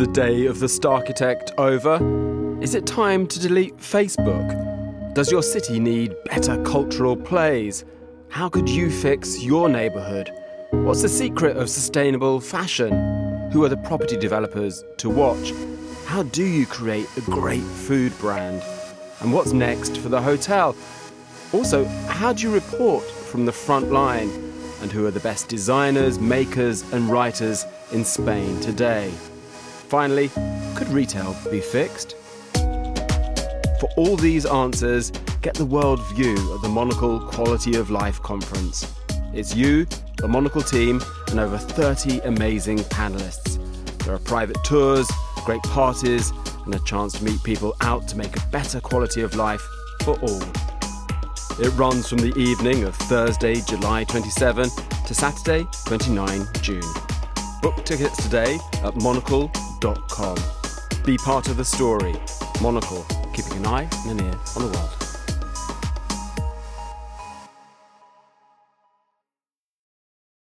the day of the Starchitect over? Is it time to delete Facebook? Does your city need better cultural plays? How could you fix your neighbourhood? What's the secret of sustainable fashion? Who are the property developers to watch? How do you create a great food brand? And what's next for the hotel? Also, how do you report from the front line? And who are the best designers, makers, and writers in Spain today? Finally, could retail be fixed? For all these answers, get the world view at the Monocle Quality of Life Conference. It's you, the Monocle team, and over 30 amazing panelists. There are private tours, great parties, and a chance to meet people out to make a better quality of life for all. It runs from the evening of Thursday, July 27 to Saturday, 29 June. Book tickets today at monocle.com. Be part of the story. Monocle, keeping an eye and an ear on the world.